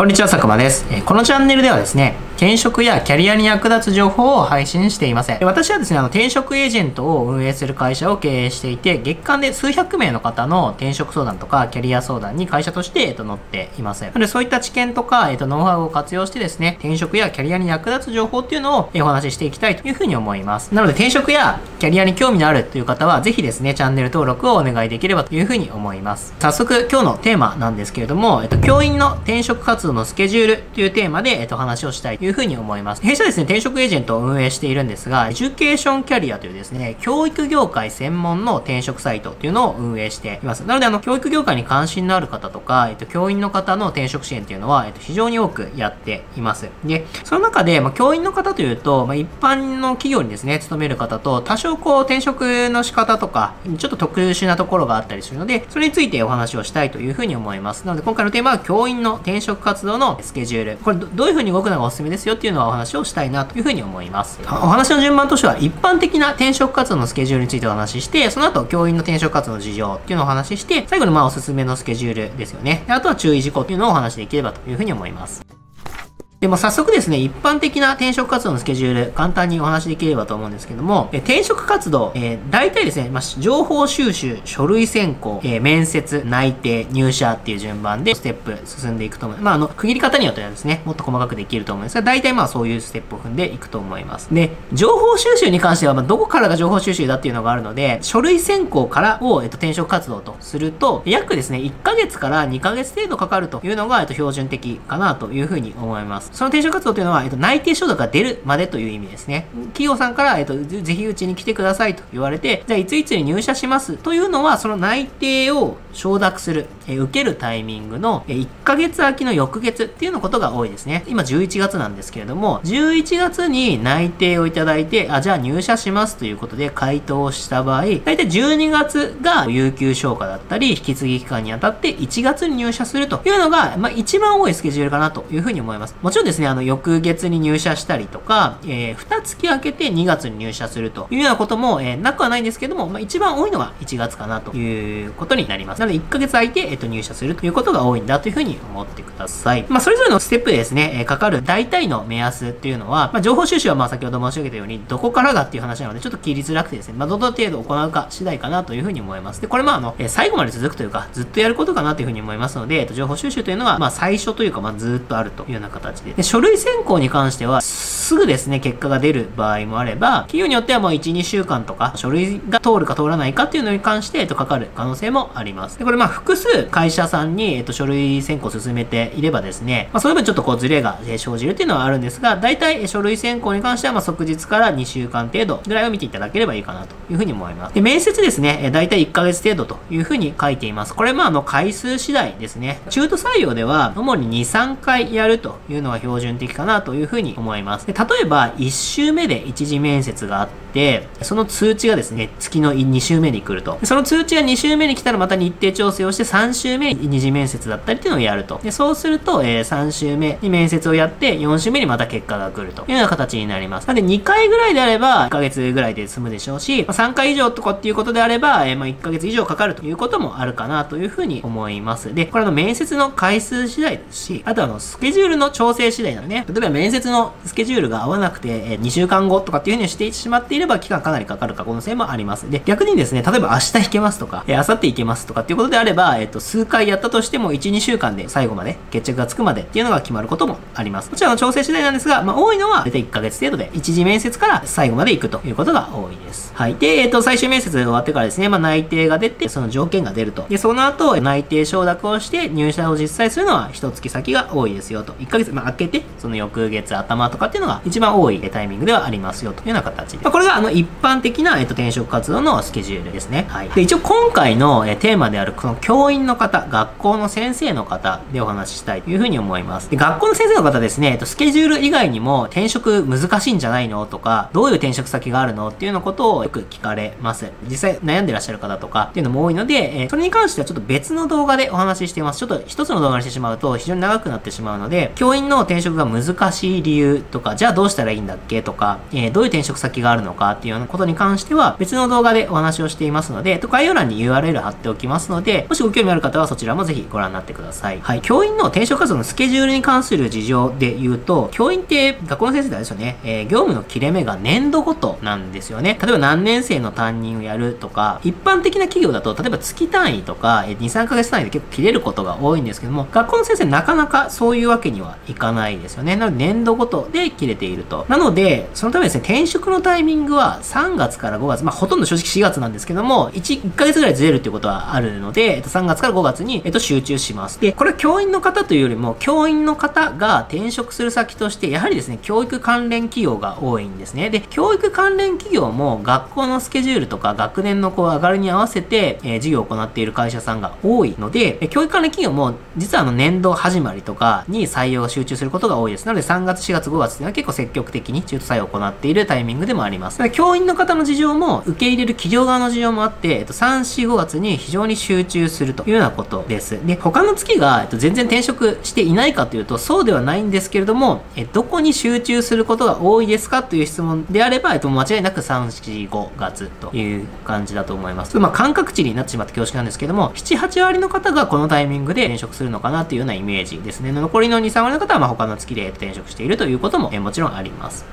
こんにちは、佐久間です。このチャンネルではですね、転職やキャリアに役立つ情報を配信しています。私はですね、あの、転職エージェントを運営する会社を経営していて、月間で数百名の方の転職相談とか、キャリア相談に会社として、えっと、乗っています。なので、そういった知見とか、えっと、ノウハウを活用してですね、転職やキャリアに役立つ情報っていうのをえお話ししていきたいというふうに思います。なので、転職やキャリアに興味のあるという方は、ぜひですね、チャンネル登録をお願いできればというふうに思います。早速、今日のテーマなんですけれども、えっと、教員の転職活動のスケジュールというテーマで、えっと、話をしたいといういうふうに思います。弊社ですね、転職エージェントを運営しているんですが、エデュケーションキャリアというですね、教育業界専門の転職サイトっていうのを運営しています。なので、あの、教育業界に関心のある方とか、えっと、教員の方の転職支援っていうのは、えっと、非常に多くやっています。で、その中で、まあ、教員の方というと、まあ、一般の企業にですね、勤める方と、多少こう、転職の仕方とか、ちょっと特殊なところがあったりするので、それについてお話をしたいというふうに思います。なので、今回のテーマは、教員の転職活動のスケジュール。これど、どういうふうに動くのがおすすめですですよっていうのはお話をしたいなというふうに思います。お話の順番としては、一般的な転職活動のスケジュールについてお話しして、その後、教員の転職活動の事情っていうのをお話しして、最後にまあ、おすすめのスケジュールですよね。であとは注意事項っていうのをお話しできればというふうに思います。でも早速ですね、一般的な転職活動のスケジュール、簡単にお話しできればと思うんですけども、え転職活動、えー、大体ですね、まあ、情報収集、書類選考、えー面接、内定、入社っていう順番でステップ進んでいくと思う。まあ、あの、区切り方によってはですね、もっと細かくできると思うんですが、大体まあそういうステップを踏んでいくと思います。で、情報収集に関しては、まあ、どこからが情報収集だっていうのがあるので、書類選考からを、えっと、転職活動とすると、約ですね、1ヶ月から2ヶ月程度かかるというのが、えっと、標準的かなというふうに思います。その転職活動というのは、えっと、内定承諾が出るまでという意味ですね。企業さんから、えっと、ぜひうちに来てくださいと言われて、じゃあいついつに入社しますというのは、その内定を承諾する、え受けるタイミングの、え1ヶ月空きの翌月っていうのことが多いですね。今11月なんですけれども、11月に内定をいただいて、あ、じゃあ入社しますということで回答した場合、大体12月が有給消化だったり、引き継ぎ期間にあたって1月に入社するというのが、まあ一番多いスケジュールかなというふうに思います。もちろんですね、あの、翌月に入社したりとか、えー、2月空けて2月に入社するというようなことも、えーなくはないんですけども、まあ一番多いのが1月かなということになります。なので1ヶ月空いて、えっ、と、入社するということが多いんだというふうに思ってください。まあそれぞれのステップでですね、えーかかる大体の目安っていうのは、まあ情報収集はまあ先ほど申し上げたように、どこからがっていう話なので、ちょっと切りづらくてですね、まあどの程度行うか次第かなというふうに思います。で、これまああの、えー最後まで続くというか、ずっとやることかなというふうに思いますので、えっと、情報収集というのは、まあ最初というか、まあずっとあるというような形で。で、書類選考に関しては、すぐですね、結果が出る場合もあれば、企業によってはもう1、2週間とか、書類が通るか通らないかっていうのに関して、えっと、かかる可能性もあります。で、これまあ複数会社さんに、えっと、書類選考を進めていればですね、まあその分ちょっとこうズレが生じるっていうのはあるんですが、大体書類選考に関しては、まあ即日から2週間程度ぐらいを見ていただければいいかなというふうに思います。で、面接ですね、大体1ヶ月程度というふうに書いています。これまああの回数次第ですね。中途採用では、主に2、3回やるというのが標準的かなというふうに思います。で例えば、1週目で一次面接があって、その通知がですね、月の2週目に来ると。その通知が2週目に来たらまた日程調整をして3週目に二次面接だったりっていうのをやると。でそうすると、えー3週目に面接をやって、4週目にまた結果が来るというような形になります。なので2回ぐらいであれば、1ヶ月ぐらいで済むでしょうし、ま3回以上とかっていうことであれば、えーま1ヶ月以上かかるということもあるかなというふうに思います。で、これの面接の回数次第ですし、あとあのスケジュールの調整次第なのね。例えば面接のスケジュールが合わなくて、え2週間後とかっていうふうにしてしまっていれば、期間かなりかかる可能性もあります。で、逆にですね、例えば明日弾けますとか、えー、明後日行けますとかっていうことであれば、えっ、と、数回やったとしても、1、2週間で最後まで決着がつくまでっていうのが決まることもあります。こちらの調整次第なんですが、まあ、多いのは、大体1ヶ月程度で、一次面接から最後まで行くということが多いです。はい。で、えっ、と、最終面接終わってからですね、まあ、内定が出て、その条件が出ると。で、その後、内定承諾をして、入社を実際するのは、一月先が多いですよと。1ヶ月、まあ、開けて、その翌月頭とかっていうのが一番多いタイミングではありますよというような形で。まあ、これが、あの、一般的な、えっ、と、転職活動のスケジュールですね。はい。で、一応今回の、えテーマである、この教員の方、学校の先生の方でお話ししたいというふうに思います。で、学校の先生の方ですね、えっと、スケジュール以外にも転職難しいんじゃないのとか、どういう転職先があるのっていうようなことをよく聞かれます。実際悩んでらっしゃる方とかっていうのも多いので、えーそれに関してはちょっと別の動画でお話ししています。ちょっと一つの動画にしてしまうと非常に長くなってしまうので、教員のの転職が難しい理由とか、じゃあどうしたらいいんだっけとか、えー、どういう転職先があるのかっていうようなことに関しては、別の動画でお話をしていますので、と概要欄に URL 貼っておきますので、もしご興味ある方はそちらもぜひご覧になってください。はい。教員の転職活動のスケジュールに関する事情で言うと、教員って学校の先生であれですよね、えー、業務の切れ目が年度ごとなんですよね。例えば何年生の担任をやるとか、一般的な企業だと、例えば月単位とか、2、3ヶ月単位で結構切れることが多いんですけども、学校の先生なかなかそういうわけにはいかないないですよね。なので年度ごとで切れていると。なので、そのためですね、転職のタイミングは3月から5月、まあほとんど正直4月なんですけども、1、1ヶ月ぐらいずれるっていうことはあるので、えっと、3月から5月に、えっと、集中します。で、これは教員の方というよりも、教員の方が転職する先として、やはりですね、教育関連企業が多いんですね。で、教育関連企業も学校のスケジュールとか学年のこう上がるに合わせて、えー、授業を行っている会社さんが多いので、え教育関連企業も実はあの年度始まりとかに採用が集中することが多いです。なので3月、4月、5月っていうのは結構積極的に中途採用を行っているタイミングでもあります。教員の方の事情も受け入れる企業側の事情もあって、えっと、3、4、5月に非常に集中するというようなことです。で、他の月が、えっと、全然転職していないかというと、そうではないんですけれども、えどこに集中することが多いですかという質問であれば、えっと、間違いなく3、4、5月という感じだと思います。まあ、感覚値になってしまって恐縮なんですけども、7、8割の方がこのタイミングで転職するのかなというようなイメージですね。残りの2、3割の方は、ま他の月で転職しているということも、えもちろんあります。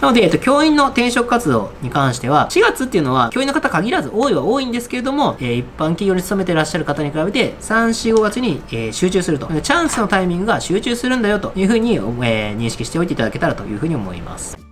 なので、えっと、教員の転職活動に関しては、4月っていうのは、教員の方限らず多いは多いんですけれども、えー、一般企業に勤めてらっしゃる方に比べて、3、4、5月に、えー、集中すると。チャンスのタイミングが集中するんだよというふうに、えー、認識しておいていただけたらというふうに思います。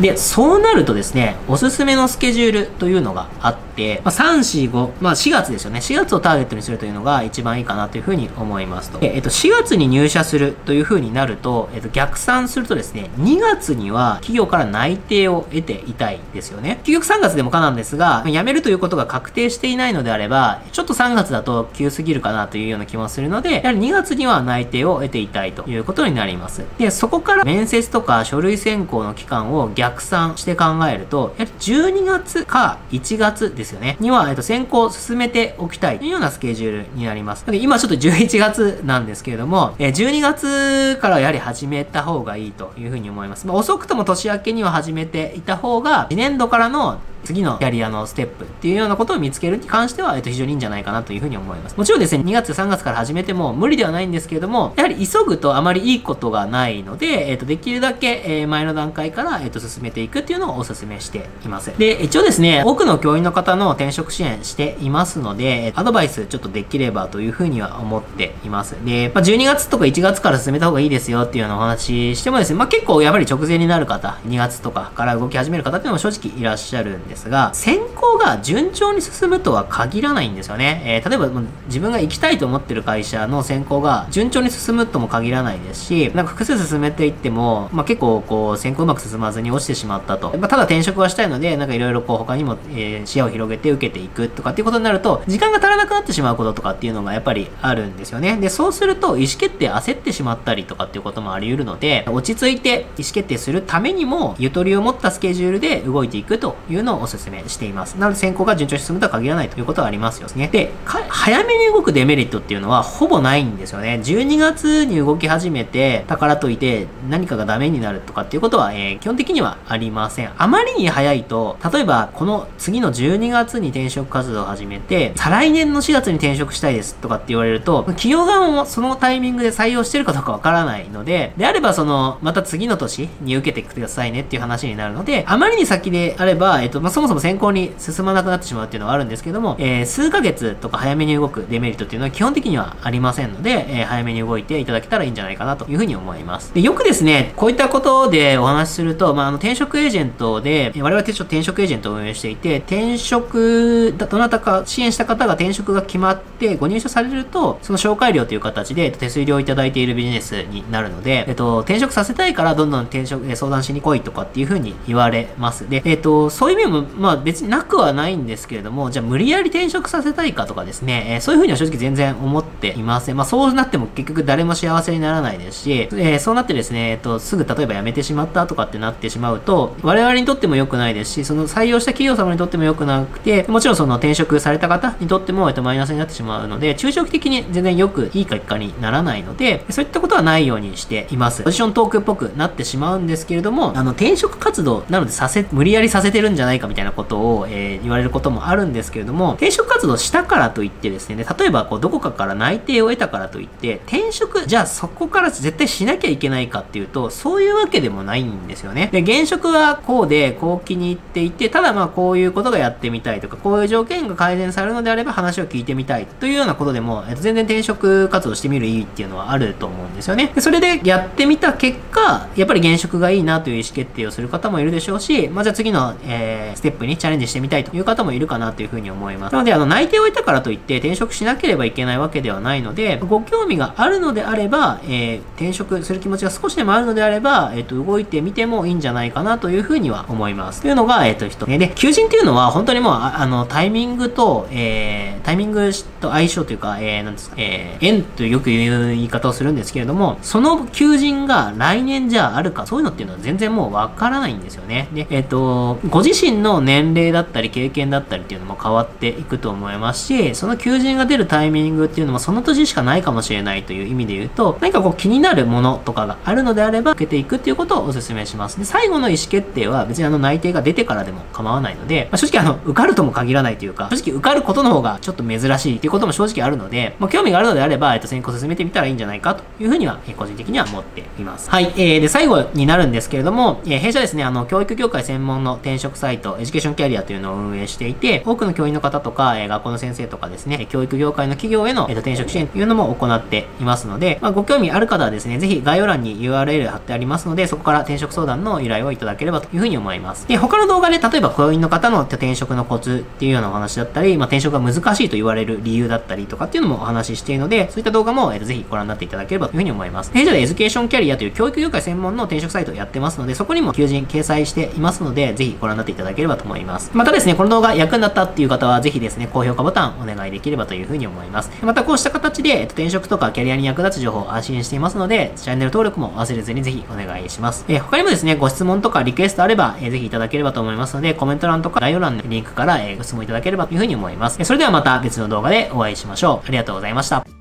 で、そうなるとですね、おすすめのスケジュールというのがあって、まあ、3、4、5、まあ4月ですよね。4月をターゲットにするというのが一番いいかなというふうに思いますと。えっと、4月に入社するというふうになると、えっと、逆算するとですね、2月には企業から内定を得ていたいですよね。結局3月でもかなんですが、辞めるということが確定していないのであれば、ちょっと3月だと急すぎるかなというような気もするので、やはり2月には内定を得ていたいということになります。で、そこから面接とか書類選考の期間を逆逆算して考えると、やはり12月か1月ですよね。には、えっと、先行進めておきたいというようなスケジュールになります。今ちょっと11月なんですけれども、え12月からやはり始めた方がいいというふうに思います。まあ、遅くとも年明けには始めていた方が、次年度からの次のキャリアのステップっていうようなことを見つけるに関しては、えっと、非常にいいんじゃないかなというふうに思います。もちろんですね、2月、3月から始めても無理ではないんですけれども、やはり急ぐとあまりいいことがないので、えっと、できるだけ、え前の段階から、えっと、進めていくっていうのをお勧めしています。で、一応ですね、多くの教員の方の転職支援していますので、アドバイスちょっとできればというふうには思っています。で、まあ、12月とか1月から進めた方がいいですよっていうようなお話してもですね、まあ、結構やっぱり直前になる方、2月とかから動き始める方っていうのも正直いらっしゃるんでですが、先行が順調に進むとは限らないんですよね。えー、例えば自分が行きたいと思ってる会社の選考が順調に進むとも限らないですし、なんか複数進めていっても、まあ、結構こう選考うまく進まずに落ちてしまったと。まあ、ただ転職はしたいので、なんかいろいろこう他にも、えー、視野を広げて受けていくとかっていうことになると、時間が足らなくなってしまうこととかっていうのがやっぱりあるんですよね。で、そうすると意思決定焦ってしまったりとかっていうこともあり得るので、落ち着いて意思決定するためにも、ゆとりを持ったスケジュールで動いていくというのをお勧めしています。なので選考が順調に進むとは限らないということはありますよね。で、早めに動くデメリットっていうのはほぼないんですよね。12月に動き始めて、だからといて何かがダメになるとかっていうことは、えー、基本的にはありません。あまりに早いと、例えばこの次の12月に転職活動を始めて、再来年の4月に転職したいですとかって言われると、企業側もそのタイミングで採用してるかどうかわからないので、であればその、また次の年に受けてくださいねっていう話になるので、あまりに先であれば、えっと、そもそも選考に進まなくなってしまうっていうのはあるんですけども、えー、数ヶ月とか早めに動くデメリットっていうのは基本的にはありませんので、えー、早めに動いていただけたらいいんじゃないかなというふうに思います。で、よくですね、こういったことでお話しすると、まあ、あの、転職エージェントで、我々は転職エージェントを運営していて、転職、どなたか支援した方が転職が決まってご入社されると、その紹介料という形で手数料をいただいているビジネスになるので、えっと、転職させたいからどんどん転職、相談しに来いとかっていうふうに言われます。で、えっと、そういう意味もまあ別になくはないんですけれども、じゃあ無理やり転職させたいかとかですね、えー、そういうふうには正直全然思っていません。まあそうなっても結局誰も幸せにならないですし、えー、そうなってですね、えっと、すぐ例えば辞めてしまったとかってなってしまうと、我々にとっても良くないですし、その採用した企業様にとっても良くなくて、もちろんその転職された方にとっても、えっと、マイナスになってしまうので、中長期的に全然よくいい結果にならないので、そういったことはないようにしています。ポジショントークっぽくなってしまうんですけれども、あの、転職活動なのでさせ、無理やりさせてるんじゃないかみたいなことを、えー、言われることもあるんですけれども、転職活動したからといってですね、例えばこう、どこかから内定を得たからといって、転職、じゃあそこから絶対しなきゃいけないかっていうと、そういうわけでもないんですよね。で、現職はこうで、こう気に入っていて、ただまあこういうことがやってみたいとか、こういう条件が改善されるのであれば話を聞いてみたいというようなことでも、えっと、全然転職活動してみる意味っていうのはあると思うんですよね。でそれでやってみた結果、やっぱり現職がいいなという意思決定をする方もいるでしょうし、まあ、じゃあ次の、えー、ステップにチャレンジしてみたいという方もいるかなというふうに思います。なので、あの、内定を得たからといって転職しなければいけないわけではないので、ご興味があるのであれば、えー、転職する気持ちが少しでもあるのであれば、えっ、ー、と、動いてみてもいいんじゃないかなというふうには思います。というのが、えっ、と、一つ。で、求人っていうのは本当にもう、あの、タイミングと、えタイミングと相性というか、えー、なんですか、えー、縁とよく言う言い方をするんですけれども、その求人が来年じゃああるか、そういうのっていうのは全然もうわからないんですよね。で、えっ、ー、と、ご自身の年齢だったり経験だったりっていうのも変わっていくと思いますし、その求人が出るタイミングっていうのもその年しかないかもしれないという意味で言うと、何かこう気になるものとかがあるのであれば、受けていくっていうことをお勧めします。で、最後の意思決定は別にあの内定が出てからでも構わないので、まあ、正直あの、受かるとも限らないというか、正直受かることの方がちょっと珍しいっていうことも正直あるので、まあ、興味があるのであれば、えっと、選考進めてみたらいいんじゃないかというふうには、え個人的には思っています。はい。えー、で、最後になるんですけれども、えー、弊社ですね、あの、教育業界専門の転職サイト、エデュケーションキャリアというのを運営していて、多くの教員の方とか、え、学校の先生とかですね、教育業界の企業への、えー、と転職支援というのも行っていますので、まあ、ご興味ある方はですね、ぜひ概要欄に URL 貼ってありますので、そこから転職相談の依頼をいただければというふうに思います。で、他の動画で、例えば教員の方の転職のコツっていうようなお話だったり、まあ、転職が難しいと言われる理由だったりとかっていうのもお話ししているので、そういった動画も、えー、とぜひご覧になっていただければというふうに思います。弊社でエデュケーションキャリアという教育業界専門の転職サイトをやってますので、そこにも求人掲載していますので、ぜひご覧になっていただければと思います。またですね、この動画役に立ったっていう方は、ぜひですね、高評価ボタンお願いできればというふうに思います。またこうした形で、えっと、転職とかキャリアに役立つ情報を発信していますので、チャンネル登録も忘れずにぜひお願いします。えー、他にもですね、ご質問とかリクエストあれば、えー、ぜひいただければと思いますので、コメント欄とか概要欄のリンクから、えー、ご質問いただければというふうに思います。それではまた別の動画でお会いしましょう。ありがとうございました。